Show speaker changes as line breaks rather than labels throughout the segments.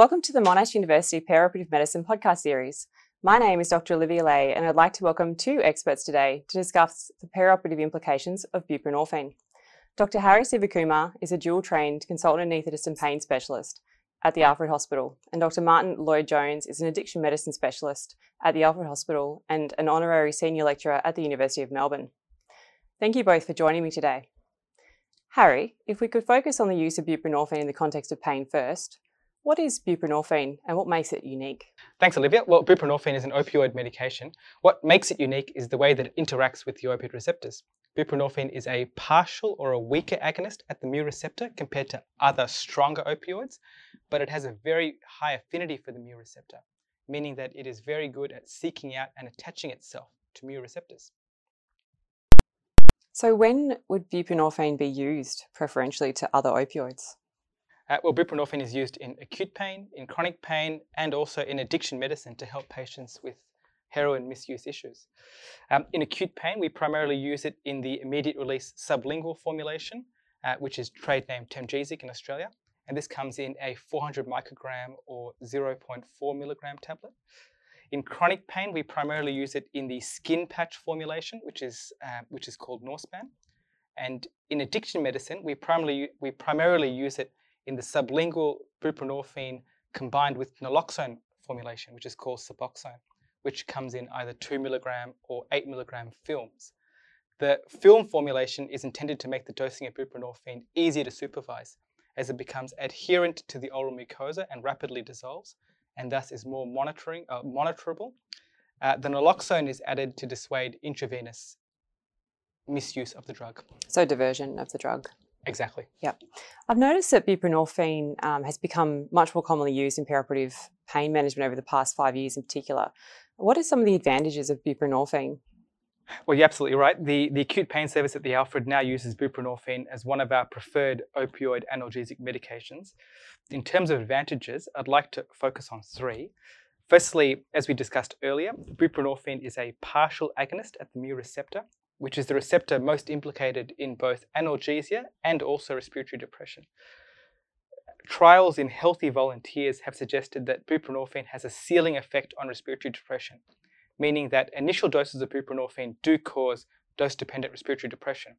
Welcome to the Monash University Perioperative Medicine podcast series. My name is Dr. Olivia Lay, and I'd like to welcome two experts today to discuss the perioperative implications of buprenorphine. Dr. Harry Sivakumar is a dual trained consultant anaesthetist and pain specialist at the Alfred Hospital, and Dr. Martin Lloyd Jones is an addiction medicine specialist at the Alfred Hospital and an honorary senior lecturer at the University of Melbourne. Thank you both for joining me today. Harry, if we could focus on the use of buprenorphine in the context of pain first, what is buprenorphine and what makes it unique?
Thanks, Olivia. Well, buprenorphine is an opioid medication. What makes it unique is the way that it interacts with the opioid receptors. Buprenorphine is a partial or a weaker agonist at the mu receptor compared to other stronger opioids, but it has a very high affinity for the mu receptor, meaning that it is very good at seeking out and attaching itself to mu receptors.
So, when would buprenorphine be used preferentially to other opioids?
Uh, well, buprenorphine is used in acute pain, in chronic pain, and also in addiction medicine to help patients with heroin misuse issues. Um, in acute pain, we primarily use it in the immediate release sublingual formulation, uh, which is trade name Temgesic in Australia. And this comes in a 400 microgram or 0.4 milligram tablet. In chronic pain, we primarily use it in the skin patch formulation, which is, uh, which is called Norspan. And in addiction medicine, we primarily, we primarily use it in the sublingual buprenorphine combined with naloxone formulation, which is called Suboxone, which comes in either 2 milligram or 8 milligram films. The film formulation is intended to make the dosing of buprenorphine easier to supervise as it becomes adherent to the oral mucosa and rapidly dissolves, and thus is more monitoring, uh, monitorable. Uh, the naloxone is added to dissuade intravenous misuse of the drug.
So, diversion of the drug.
Exactly.
Yep. I've noticed that buprenorphine um, has become much more commonly used in perioperative pain management over the past five years in particular. What are some of the advantages of buprenorphine?
Well, you're absolutely right. The, the acute pain service at the Alfred now uses buprenorphine as one of our preferred opioid analgesic medications. In terms of advantages, I'd like to focus on three. Firstly, as we discussed earlier, buprenorphine is a partial agonist at the mu receptor, which is the receptor most implicated in both analgesia and also respiratory depression. Trials in healthy volunteers have suggested that buprenorphine has a ceiling effect on respiratory depression, meaning that initial doses of buprenorphine do cause dose dependent respiratory depression.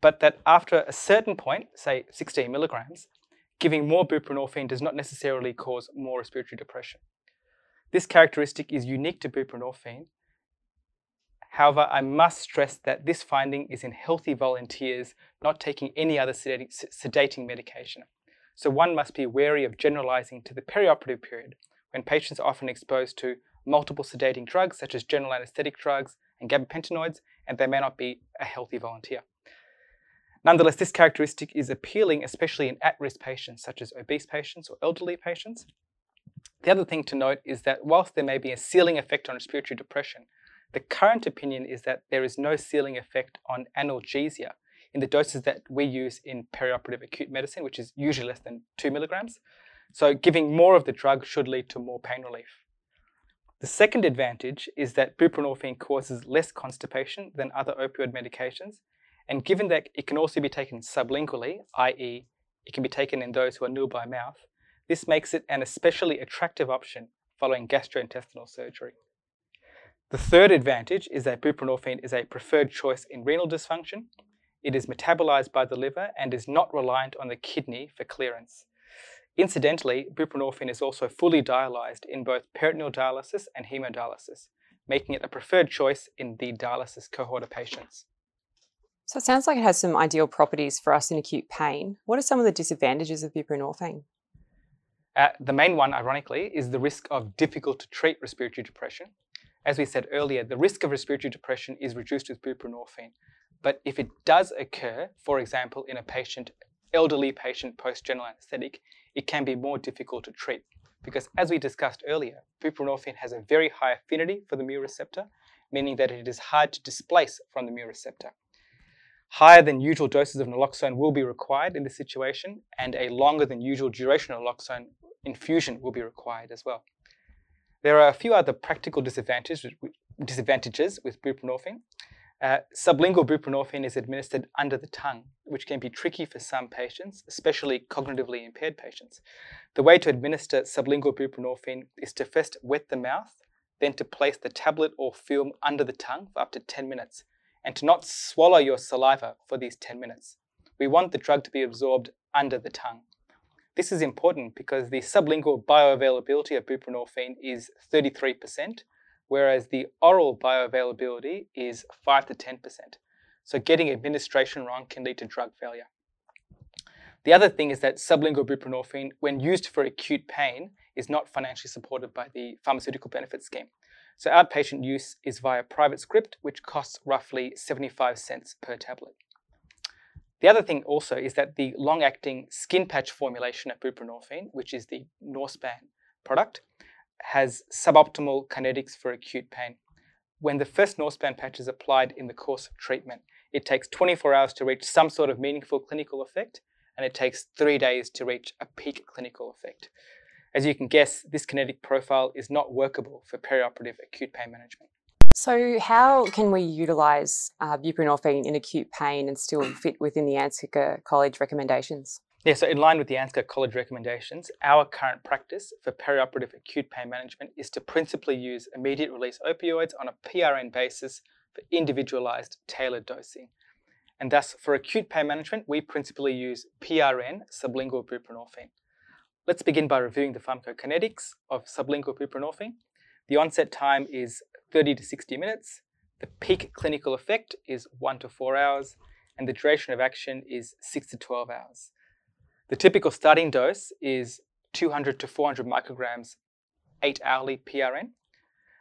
But that after a certain point, say 16 milligrams, giving more buprenorphine does not necessarily cause more respiratory depression. This characteristic is unique to buprenorphine However, I must stress that this finding is in healthy volunteers not taking any other sedating, medication. So one must be wary of generalizing to the perioperative period when patients are often exposed to multiple sedating drugs such as general anesthetic drugs and gabapentinoids, and they may not be a healthy volunteer. Nonetheless, this characteristic is appealing, especially in at risk patients such as obese patients or elderly patients. The other thing to note is that whilst there may be a ceiling effect on respiratory depression, the current opinion is that there is no ceiling effect on analgesia in the doses that we use in perioperative acute medicine, which is usually less than 2 milligrams. So giving more of the drug should lead to more pain relief. The second advantage is that buprenorphine causes less constipation than other opioid medications, and given that it can also be taken sublingually, i.e., it can be taken in those who are nil by mouth, this makes it an especially attractive option following gastrointestinal surgery. The third advantage is that buprenorphine is a preferred choice in renal dysfunction. It is metabolized by the liver and is not reliant on the kidney for clearance. Incidentally, buprenorphine is also fully dialyzed in both peritoneal dialysis and hemodialysis, making it a preferred choice in the dialysis cohort of patients.
So it sounds like it has some ideal properties for us in acute pain. What are some of the disadvantages of buprenorphine?
Uh, the main one, ironically, is the risk of difficult to treat respiratory depression, as we said earlier, the risk of respiratory depression is reduced with buprenorphine. But if it does occur, for example, in a patient, elderly patient post general anesthetic, it can be more difficult to treat. Because as we discussed earlier, buprenorphine has a very high affinity for the mu receptor, meaning that it is hard to displace from the mu receptor. Higher than usual doses of naloxone will be required in this situation, and a longer than usual duration of naloxone infusion will be required as well. There are a few other practical disadvantages, disadvantages with buprenorphine. Uh, sublingual buprenorphine is administered under the tongue, which can be tricky for some patients, especially cognitively impaired patients. The way to administer sublingual buprenorphine is to first wet the mouth, then to place the tablet or film under the tongue for up to 10 minutes, and to not swallow your saliva for these 10 minutes. We want the drug to be absorbed under the tongue. This is important because the sublingual bioavailability of buprenorphine is 33%, whereas the oral bioavailability is 5 to 10%. So getting administration wrong can lead to drug failure. The other thing is that sublingual buprenorphine, when used for acute pain, is not financially supported by the Pharmaceutical Benefits Scheme. So outpatient use is via private script, which costs roughly 75 cents per tablet. The other thing also is that the long-acting skin patch formulation of buprenorphine, which is the Norspan product, has suboptimal kinetics for acute pain. When the first Norspan patch is applied in the course of treatment, it takes 24 hours to reach some sort of meaningful clinical effect, and it takes three days to reach a peak clinical effect. As you can guess, this kinetic profile is not workable for perioperative acute pain management.
So, how can we utilise uh, buprenorphine in acute pain and still fit within the ANZCA College recommendations?
Yeah, so in line with the ANZCA College recommendations, our current practice for perioperative acute pain management is to principally use immediate release opioids on a PRN basis for individualized tailored dosing. And thus, for acute pain management, we principally use PRN sublingual buprenorphine. Let's begin by reviewing the pharmacokinetics of sublingual buprenorphine. The onset time is 30 to 60 minutes. The peak clinical effect is 1 to 4 hours, and the duration of action is 6 to 12 hours. The typical starting dose is 200 to 400 micrograms, 8 hourly PRN.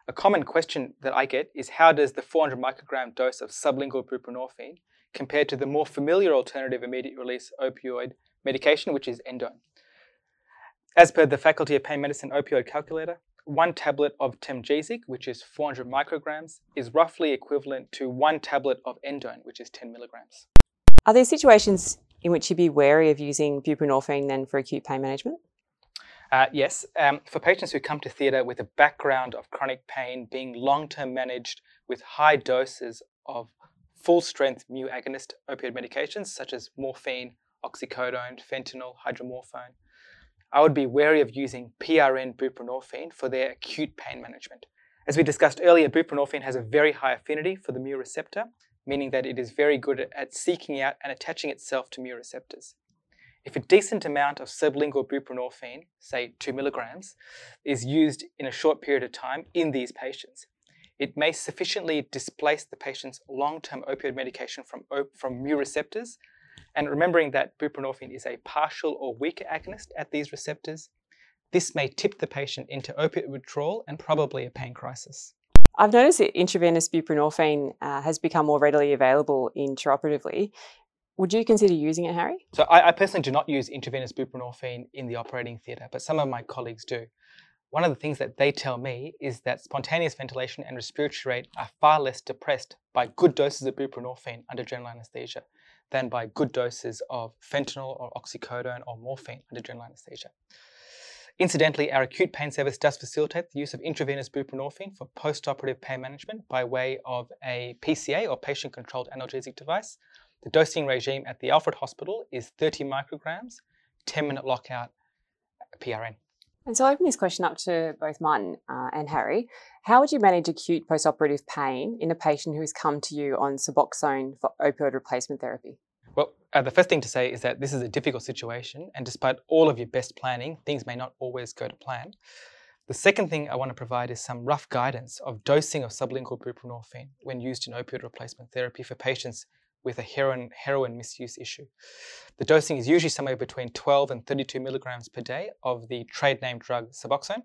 A common question that I get is how does the 400 microgram dose of sublingual buprenorphine compare to the more familiar alternative immediate release opioid medication, which is endone? As per the Faculty of Pain Medicine opioid calculator, one tablet of Temgesic, which is 400 micrograms, is roughly equivalent to one tablet of endone, which is 10 milligrams.
Are there situations in which you'd be wary of using buprenorphine then for acute pain management?
Uh, yes, um, for patients who come to theatre with a background of chronic pain being long term managed with high doses of full strength mu agonist opioid medications such as morphine, oxycodone, fentanyl, hydromorphone, I would be wary of using PRN buprenorphine for their acute pain management. As we discussed earlier, buprenorphine has a very high affinity for the mu receptor, meaning that it is very good at seeking out and attaching itself to mu receptors. If a decent amount of sublingual buprenorphine, say 2 milligrams, is used in a short period of time in these patients, it may sufficiently displace the patient's long term opioid medication from, from mu receptors. And remembering that buprenorphine is a partial or weak agonist at these receptors, this may tip the patient into opiate withdrawal and probably a pain crisis.
I've noticed that intravenous buprenorphine uh, has become more readily available intraoperatively. Would you consider using it, Harry?
So, I, I personally do not use intravenous buprenorphine in the operating theatre, but some of my colleagues do. One of the things that they tell me is that spontaneous ventilation and respiratory rate are far less depressed by good doses of buprenorphine under general anesthesia than by good doses of fentanyl or oxycodone or morphine under general anesthesia. Incidentally, our acute pain service does facilitate the use of intravenous buprenorphine for postoperative pain management by way of a PCA or patient controlled analgesic device. The dosing regime at the Alfred Hospital is 30 micrograms, 10 minute lockout PRN.
And so I open this question up to both Martin uh, and Harry. How would you manage acute postoperative pain in a patient who has come to you on Suboxone for opioid replacement therapy?
Well, uh, the first thing to say is that this is a difficult situation, and despite all of your best planning, things may not always go to plan. The second thing I want to provide is some rough guidance of dosing of sublingual buprenorphine when used in opioid replacement therapy for patients with a heroin, heroin misuse issue. The dosing is usually somewhere between 12 and 32 milligrams per day of the trade name drug Suboxone.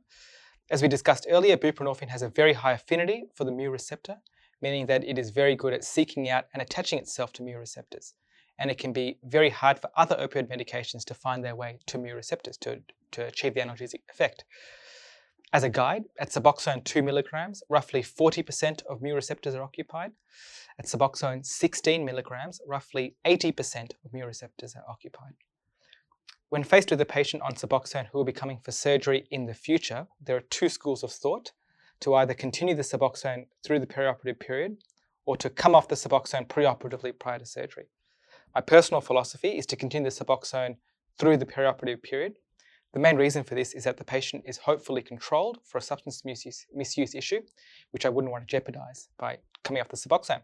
As we discussed earlier, buprenorphine has a very high affinity for the mu receptor, meaning that it is very good at seeking out and attaching itself to mu receptors and it can be very hard for other opioid medications to find their way to mu receptors to, to achieve the analgesic effect. As a guide, at Suboxone 2 milligrams, roughly 40% of mu receptors are occupied. At Suboxone 16 milligrams, roughly 80% of mu receptors are occupied. When faced with a patient on Suboxone who will be coming for surgery in the future, there are two schools of thought to either continue the Suboxone through the perioperative period or to come off the Suboxone preoperatively prior to surgery. My personal philosophy is to continue the Suboxone through the perioperative period. The main reason for this is that the patient is hopefully controlled for a substance misuse, misuse issue, which I wouldn't want to jeopardize by coming off the Suboxone.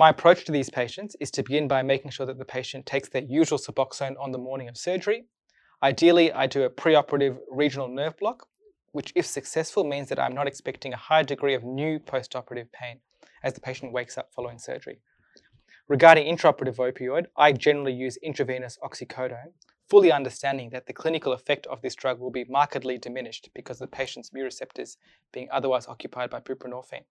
My approach to these patients is to begin by making sure that the patient takes their usual Suboxone on the morning of surgery. Ideally, I do a preoperative regional nerve block, which, if successful, means that I'm not expecting a high degree of new postoperative pain as the patient wakes up following surgery. Regarding intraoperative opioid, I generally use intravenous oxycodone, fully understanding that the clinical effect of this drug will be markedly diminished because of the patient's mu receptors being otherwise occupied by buprenorphine.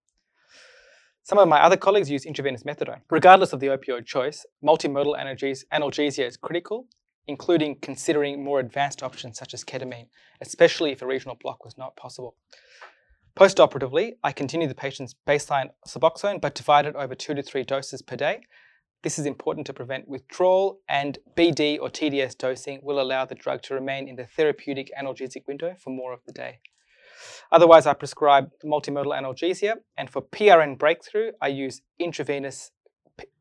Some of my other colleagues use intravenous methadone. Regardless of the opioid choice, multimodal analgesia is critical, including considering more advanced options such as ketamine, especially if a regional block was not possible. Postoperatively, I continue the patient's baseline Suboxone but divide it over two to three doses per day. This is important to prevent withdrawal, and BD or TDS dosing will allow the drug to remain in the therapeutic analgesic window for more of the day. Otherwise, I prescribe multimodal analgesia, and for PRN breakthrough, I use intravenous,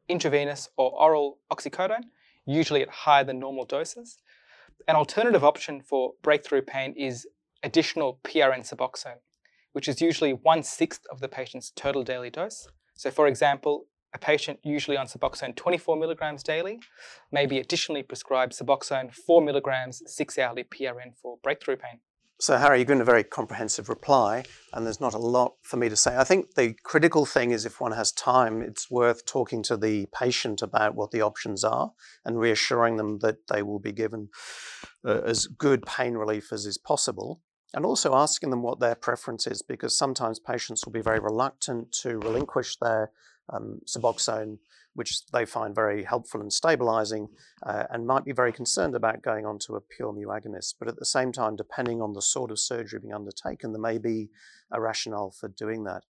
intravenous or oral oxycodone, usually at higher than normal doses. An alternative option for breakthrough pain is additional PRN Suboxone, which is usually one sixth of the patient's total daily dose. So, for example, a patient usually on Suboxone 24 milligrams daily may be additionally prescribed Suboxone 4 milligrams six hourly PRN for breakthrough pain.
So, Harry, you've given a very comprehensive reply, and there's not a lot for me to say. I think the critical thing is if one has time, it's worth talking to the patient about what the options are and reassuring them that they will be given uh, as good pain relief as is possible. And also asking them what their preference is, because sometimes patients will be very reluctant to relinquish their um, Suboxone which they find very helpful and stabilizing, uh, and might be very concerned about going on to a pure mu agonist. But at the same time, depending on the sort of surgery being undertaken, there may be a rationale for doing that.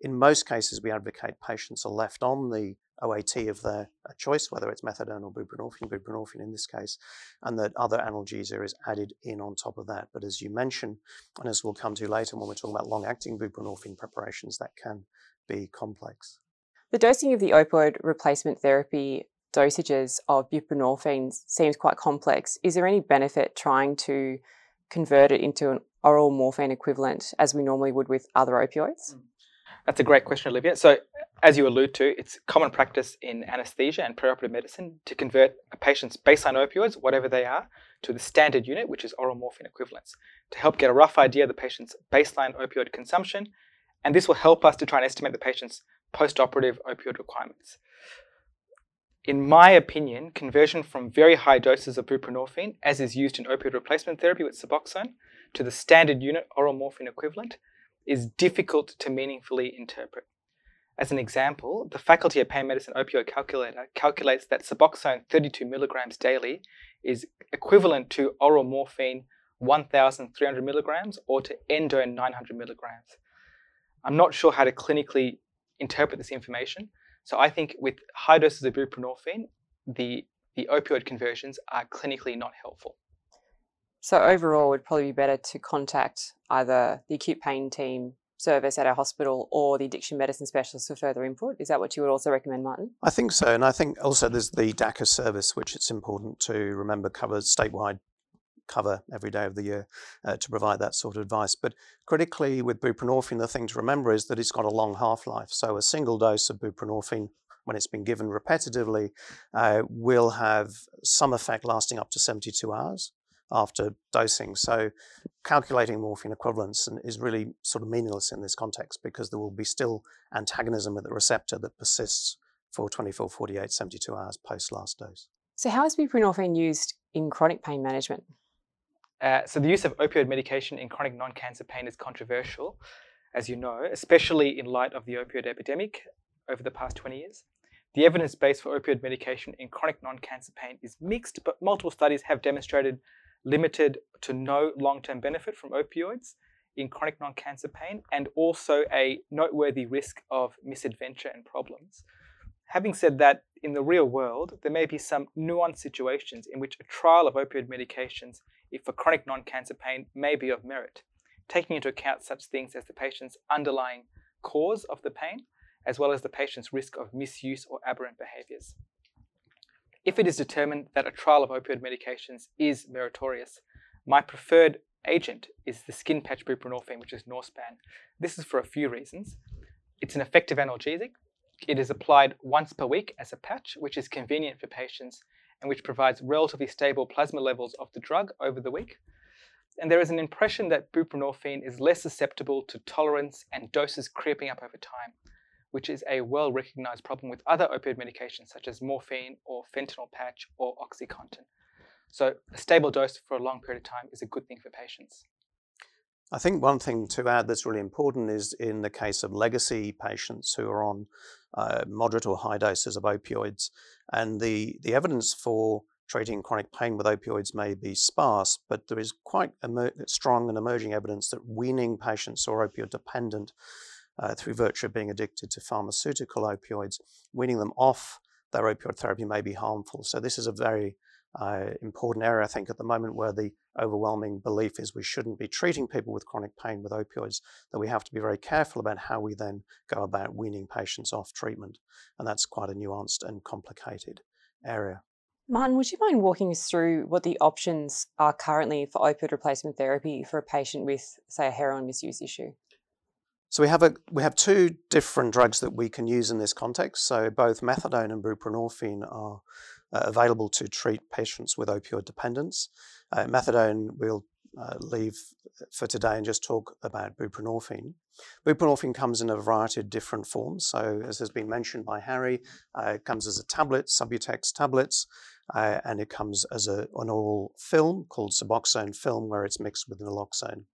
In most cases, we advocate patients are left on the OAT of their choice, whether it's methadone or buprenorphine, buprenorphine in this case, and that other analgesia is added in on top of that. But as you mentioned, and as we'll come to later when we're talking about long acting buprenorphine preparations, that can be complex.
The dosing of the opioid replacement therapy dosages of buprenorphine seems quite complex. Is there any benefit trying to convert it into an oral morphine equivalent as we normally would with other opioids?
Hmm. That's a great question, Olivia. So, as you allude to, it's common practice in anesthesia and preoperative medicine to convert a patient's baseline opioids, whatever they are, to the standard unit, which is oral morphine equivalents, to help get a rough idea of the patient's baseline opioid consumption. And this will help us to try and estimate the patient's postoperative opioid requirements. In my opinion, conversion from very high doses of buprenorphine, as is used in opioid replacement therapy with Suboxone, to the standard unit oral morphine equivalent is difficult to meaningfully interpret. As an example, the Faculty of Pain Medicine opioid calculator calculates that Suboxone 32 milligrams daily is equivalent to oral morphine 1,300 milligrams or to endone 900 milligrams. I'm not sure how to clinically interpret this information. So I think with high doses of buprenorphine, the, the opioid conversions are clinically not helpful.
So overall, it would probably be better to contact either the acute pain team service at our hospital or the addiction medicine specialist for further input. Is that what you would also recommend, Martin?
I think so. And I think also there's the DACAS service, which it's important to remember covers statewide cover every day of the year uh, to provide that sort of advice. But critically, with buprenorphine, the thing to remember is that it's got a long half life. So a single dose of buprenorphine, when it's been given repetitively, uh, will have some effect lasting up to 72 hours after dosing. So calculating morphine equivalence is really sort of meaningless in this context because there will be still antagonism at the receptor that persists for 24, 48, 72 hours post last dose.
So how is buprenorphine used in chronic pain management?
Uh, so the use of opioid medication in chronic non-cancer pain is controversial, as you know, especially in light of the opioid epidemic over the past 20 years. The evidence base for opioid medication in chronic non-cancer pain is mixed, but multiple studies have demonstrated limited to no long-term benefit from opioids in chronic non-cancer pain and also a noteworthy risk of misadventure and problems. Having said that, in the real world, there may be some nuanced situations in which a trial of opioid medications if for chronic non-cancer pain may be of merit, taking into account such things as the patient's underlying cause of the pain as well as the patient's risk of misuse or aberrant behaviors. If it is determined that a trial of opioid medications is meritorious, my preferred agent is the skin patch buprenorphine, which is Norspan. This is for a few reasons. It's an effective analgesic. It is applied once per week as a patch, which is convenient for patients and which provides relatively stable plasma levels of the drug over the week. And there is an impression that buprenorphine is less susceptible to tolerance and doses creeping up over time, which is a well recognized problem with other opioid medications such as morphine or fentanyl patch or Oxycontin. So, a stable dose for a long period of time is a good thing for patients.
I think one thing to add that's really important is in the case of legacy patients who are on uh, moderate or high doses of opioids, and the, the evidence for treating chronic pain with opioids may be sparse, but there is quite strong and emerging evidence that weaning patients who are opioid dependent uh, through virtue of being addicted to pharmaceutical opioids, weaning them off their opioid therapy may be harmful. So this is a very uh, important area, I think, at the moment where the overwhelming belief is we shouldn't be treating people with chronic pain with opioids, that we have to be very careful about how we then go about weaning patients off treatment. And that's quite a nuanced and complicated area.
Martin, would you mind walking us through what the options are currently for opioid replacement therapy for a patient with, say, a heroin misuse issue?
So we have a we have two different drugs that we can use in this context. So both methadone and buprenorphine are available to treat patients with opioid dependence. Uh, methadone we'll uh, leave for today and just talk about buprenorphine. Buprenorphine comes in a variety of different forms. So, as has been mentioned by Harry, uh, it comes as a tablet, Subutex tablets, uh, and it comes as a, an oral film called Suboxone film, where it's mixed with naloxone.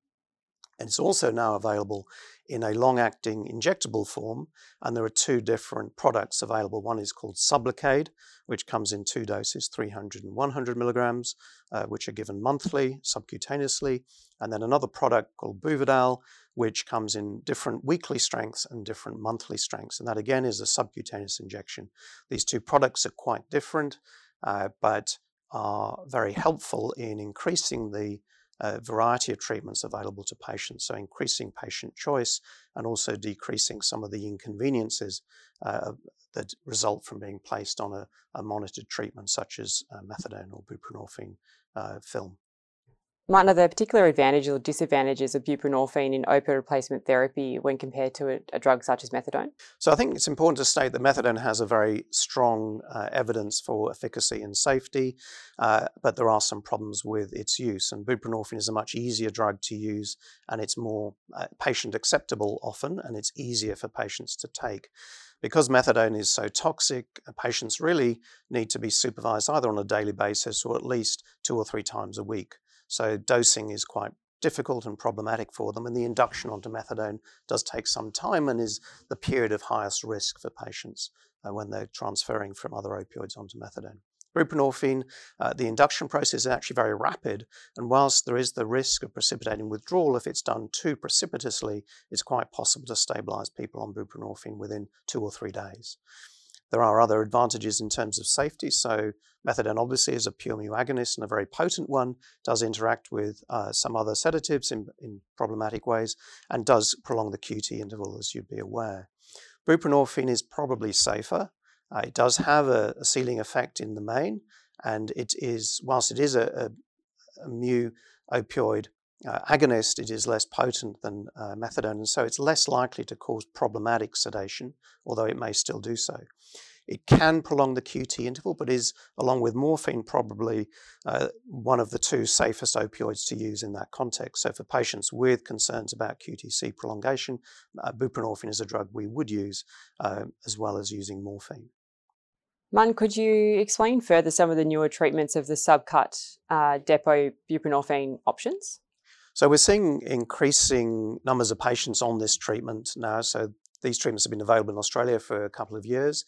And it's also now available in a long acting injectable form. And there are two different products available. One is called Sublocade, which comes in two doses, 300 and 100 milligrams, uh, which are given monthly, subcutaneously. And then another product called Buvidal, which comes in different weekly strengths and different monthly strengths. And that again is a subcutaneous injection. These two products are quite different, uh, but are very helpful in increasing the a variety of treatments available to patients, so increasing patient choice and also decreasing some of the inconveniences uh, that result from being placed on a, a monitored treatment such as uh, methadone or buprenorphine uh, film.
Martin, are there particular advantages or disadvantages of buprenorphine in opioid replacement therapy when compared to a, a, drug such as methadone?
So I think it's important to state that methadone has a very strong uh, evidence for efficacy and safety, uh, but there are some problems with its use. And buprenorphine is a much easier drug to use, and it's more uh, patient acceptable often, and it's easier for patients to take. Because methadone is so toxic, uh, patients really need to be supervised either on a daily basis or at least two or three times a week. So dosing is quite difficult and problematic for them, and the induction onto methadone does take some time and is the period of highest risk for patients uh, when they're transferring from other opioids onto methadone. Buprenorphine, uh, the induction process is actually very rapid, and whilst there is the risk of precipitating withdrawal if it's done too precipitously, it's quite possible to stabilize people on buprenorphine within two or three days. There are other advantages in terms of safety. So methadone obviously is a pure mu agonist and a very potent one, does interact with uh, some other sedatives in, in, problematic ways, and does prolong the QT interval, as you'd be aware. Buprenorphine is probably safer. Uh, it does have a, a, ceiling effect in the main, and it is, whilst it is a, a, a mu opioid uh, agonist, it is less potent than uh, methadone, and so it's less likely to cause problematic sedation, although it may still do so. It can prolong the QT interval, but is, along with morphine, probably uh, one of the two safest opioids to use in that context. So, for patients with concerns about QTC prolongation, uh, buprenorphine is a drug we would use, uh, as well as using morphine.
Man, could you explain further some of the newer treatments of the subcut uh, depot buprenorphine options?
So we're seeing increasing numbers of patients on this treatment now. So these treatments have been available in Australia for a couple of years,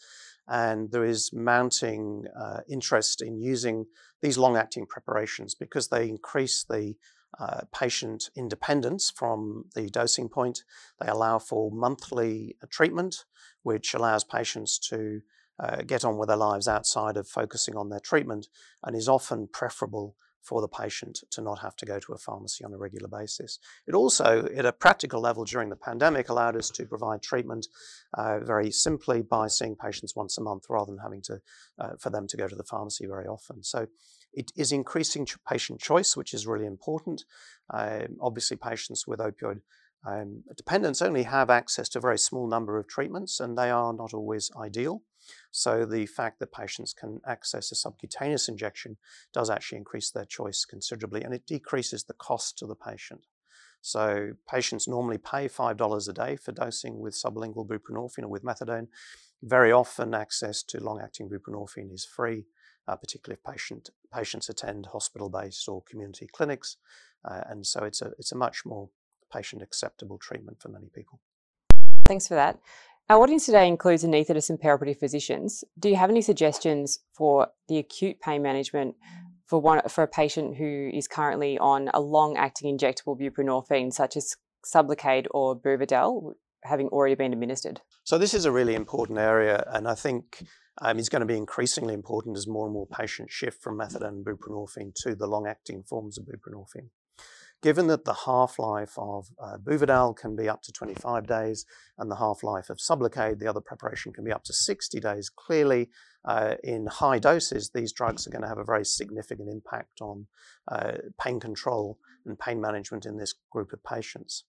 and there is mounting uh, interest in using these long-acting preparations because they increase the uh, patient independence from the dosing point. They allow for monthly uh, treatment, which allows patients to uh, get on with their lives outside of focusing on their treatment and is often preferable for the patient to not have to go to a pharmacy on a regular basis. It also, at a practical level during the pandemic, allowed us to provide treatment uh, very simply by seeing patients once a month rather than having to, uh, for them to go to the pharmacy very often. So it is increasing patient choice, which is really important. Um, obviously, patients with opioid um, dependence only have access to a very small number of treatments, and they are not always ideal. So the fact that patients can access a subcutaneous injection does actually increase their choice considerably, and it decreases the cost to the patient. So patients normally pay $5 a day for dosing with sublingual buprenorphine or with methadone. Very often access to long-acting buprenorphine is free, uh, particularly if patient, patients attend hospital-based or community clinics. Uh, and so it's a, it's a much more patient acceptable treatment for many people.
Thanks for that. Our audience today includes anaesthetists and perioperative physicians. Do you have any suggestions for the acute pain management for one for a patient who is currently on a long-acting injectable buprenorphine, such as Sublocade or Buvidal, having already been administered?
So this is a really important area, and I think um, is going to be increasingly important as more and more patients shift from methadone and buprenorphine to the long-acting forms of buprenorphine. Given that the half-life of uh, Buvidal can be up to 25 days and the half-life of Sublocade, the other preparation, can be up to 60 days, clearly uh, in high doses, these drugs are going to have a very significant impact on uh, pain control and pain management in this group of patients.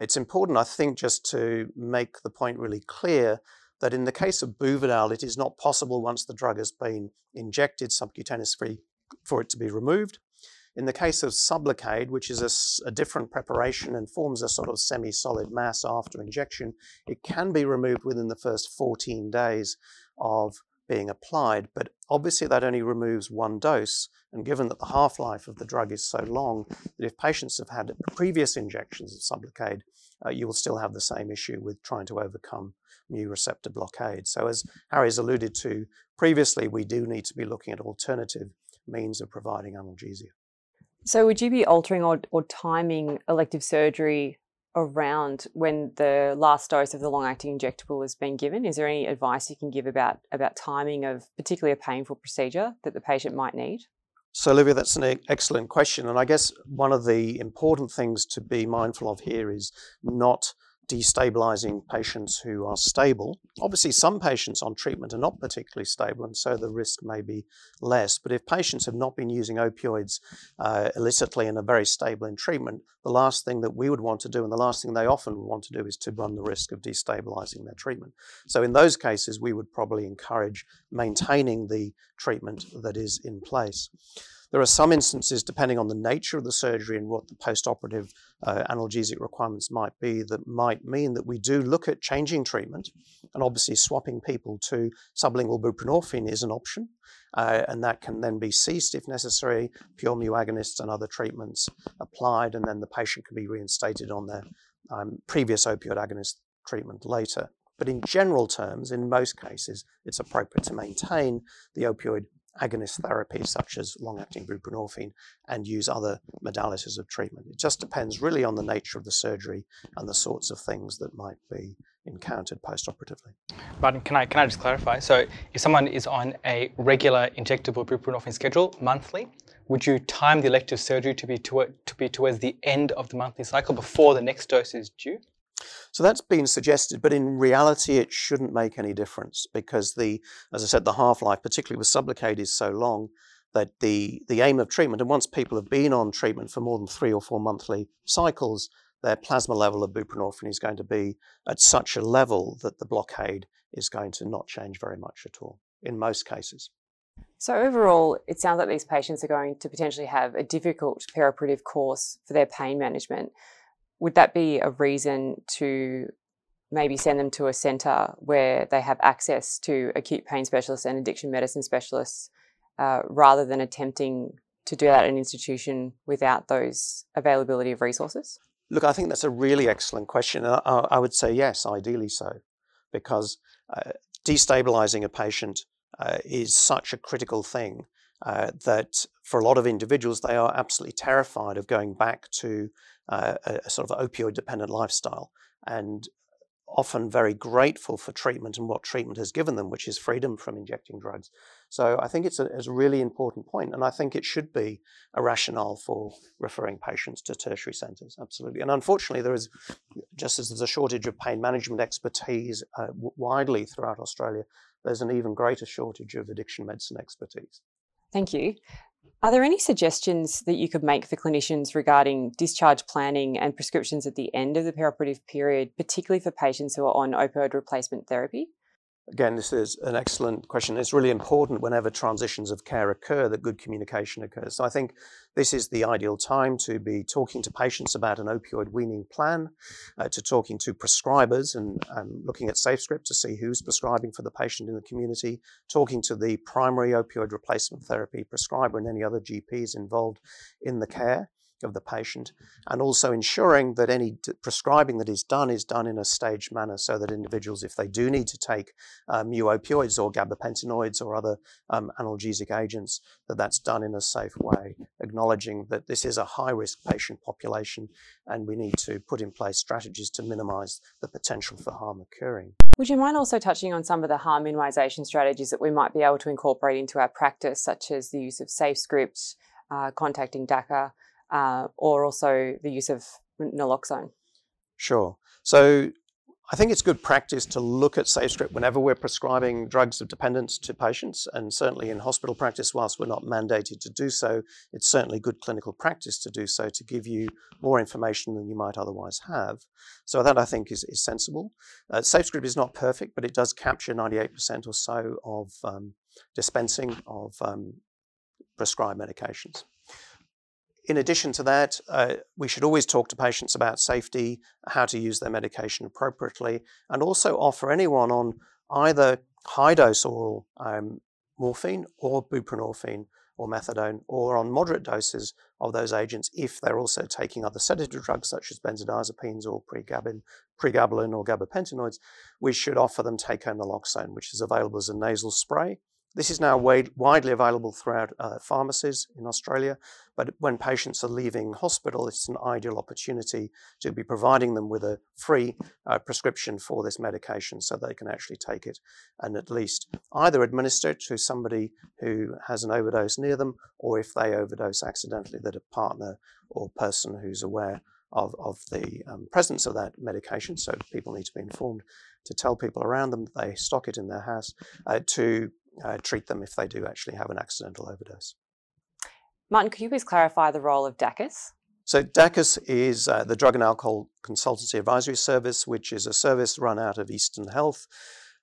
It's important, I think, just to make the point really clear that in the case of Buvidal, it is not possible once the drug has been injected subcutaneously for it to be removed. In the case of Sublocade, which is a, a different preparation and forms a sort of semi-solid mass after injection, it can be removed within the first 14 days of being applied, but obviously that only removes one dose. And given that the half-life of the drug is so long, that if patients have had previous injections of Sublocade, uh, you will still have the same issue with trying to overcome mu receptor blockade. So as Harry's alluded to previously, we do need to be looking at alternative means of providing analgesia.
So, would you be altering or, or timing elective surgery around when the last dose of the long-acting injectable has been given? Is there any advice you can give about about timing of particularly a painful procedure that the patient might need?
So, Olivia, that's an excellent question, and I guess one of the important things to be mindful of here is not destabilizing patients who are stable. Obviously, some patients on treatment are not particularly stable, and so the risk may be less. But if patients have not been using opioids uh, illicitly and are very stable in treatment, the last thing that we would want to do, and the last thing they often want to do, is to run the risk of destabilizing their treatment. So, in those cases, we would probably encourage maintaining the treatment that is in place. There are some instances, depending on the nature of the surgery and what the postoperative uh, analgesic requirements might be, that might mean that we do look at changing treatment. And obviously, swapping people to sublingual buprenorphine is an option. Uh, and that can then be ceased if necessary, pure mu agonists and other treatments applied, and then the patient can be reinstated on their um, previous opioid agonist treatment later. But in general terms, in most cases, it's appropriate to maintain the opioid agonist therapy, such as long-acting buprenorphine and use other modalities of treatment. It just depends really on the nature of the surgery and the sorts of things that might be encountered postoperatively.
Martin, can I, can I just clarify? So if someone is on a regular injectable buprenorphine schedule monthly, would you time the elective surgery to be, to, to be towards the end of the monthly cycle before the next dose is due?
So that's been suggested, but in reality, it shouldn't make any difference because the, as I said, the half-life, particularly with Sublocade, is so long that the, the aim of treatment, and once people have been on treatment for more than three or four monthly cycles, their plasma level of buprenorphine is going to be at such a level that the blockade is going to not change very much at all in most cases.
So overall, it sounds like these patients are going to potentially have a difficult perioperative course for their pain management would that be a reason to maybe send them to a centre where they have access to acute pain specialists and addiction medicine specialists uh, rather than attempting to do that at an institution without those availability of resources?
Look, I think that's a really excellent question. I, I would say yes, ideally so, because uh, destabilizing a patient uh, is such a critical thing uh, that for a lot of individuals, they are absolutely terrified of going back to uh, a, sort of opioid dependent lifestyle and often very grateful for treatment and what treatment has given them, which is freedom from injecting drugs. So I think it's a, it's a really important point, and I think it should be a rationale for referring patients to tertiary centres, absolutely. And unfortunately, there is, just as there's a shortage of pain management expertise uh, widely throughout Australia, there's an even greater shortage of addiction medicine expertise.
Thank you. Are there any suggestions that you could make for clinicians regarding discharge planning and prescriptions at the end of the perioperative period, particularly for patients who are on opioid replacement therapy?
Again, this is an excellent question. It's really important whenever transitions of care occur that good communication occurs. So I think this is the ideal time to be talking to patients about an opioid weaning plan, uh, to talking to prescribers and, and looking at SafeScript to see who's prescribing for the patient in the community, talking to the primary opioid replacement therapy prescriber and any other GPs involved in the care of the patient, and also ensuring that any prescribing that is done is done in a staged manner so that individuals, if they do need to take um, mu opioids or gabapentinoids or other um, analgesic agents, that that's done in a safe way, acknowledging that this is a high risk patient population and we need to put in place strategies to minimize the potential for harm occurring.
Would you mind also touching on some of the harm minimization strategies that we might be able to incorporate into our practice, such as the use of SafeScript, uh, contacting DACAS, uh, or also the use of naloxone?
Sure. So I think it's good practice to look at SafeScript whenever we're prescribing drugs of dependence to patients, and certainly in hospital practice, whilst we're not mandated to do so, it's certainly good clinical practice to do so to give you more information than you might otherwise have. So that I think is, is sensible. Uh, SafeScript is not perfect, but it does capture 98% or so of um, dispensing of um, prescribed medications. In addition to that, uh, we should always talk to patients about safety, how to use their medication appropriately, and also offer anyone on either high dose oral um, morphine or buprenorphine or methadone, or on moderate doses of those agents if they're also taking other sedative drugs such as benzodiazepines or pregabalin, pregabalin or gabapentinoids, we should offer them take home naloxone, which is available as a nasal spray this is now widely available throughout uh, pharmacies in Australia, but when patients are leaving hospital, it's an ideal opportunity to be providing them with a free uh, prescription for this medication so they can actually take it and at least either administer it to somebody who has an overdose near them, or if they overdose accidentally, that a partner or person who's aware of, of the um, presence of that medication. So people need to be informed to tell people around them that they stock it in their house uh, to uh, treat them if they do actually have an accidental overdose.
Martin, could you please clarify the role of DACAS?
So DACAS is uh, the Drug and Alcohol Consultancy Advisory Service, which is a service run out of Eastern Health.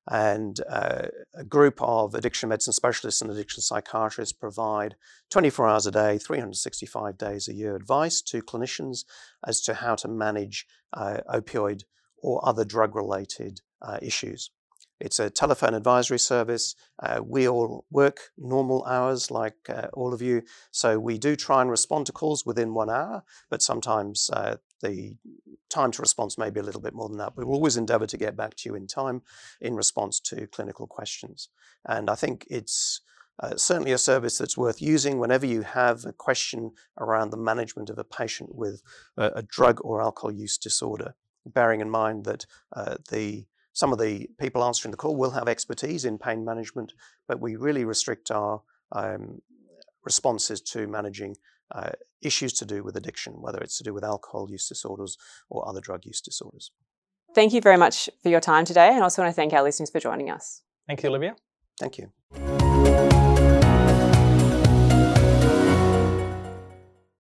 And uh, a group of addiction medicine specialists and addiction psychiatrists provide 24 hours a day, 365 days a year advice to clinicians as to how to manage uh, opioid or other drug related uh, issues. It's a telephone advisory service. Uh, we all work normal hours like uh, all of you. So we do try and respond to calls within one hour, but sometimes uh, the time to response may be a little bit more than that. We will always endeavor to get back to you in time in response to clinical questions. And I think it's uh, certainly a service that's worth using whenever you have a question around the management of a patient with a, drug or alcohol use disorder, bearing in mind that uh, the some of the people answering the call will have expertise in pain management, but we really restrict our um, responses to managing uh, issues to do with addiction, whether it's to do with alcohol use disorders or other drug use disorders.
Thank you very much for your time today, and I also want to thank our listeners for joining us.
Thank you, Olivia.
Thank you.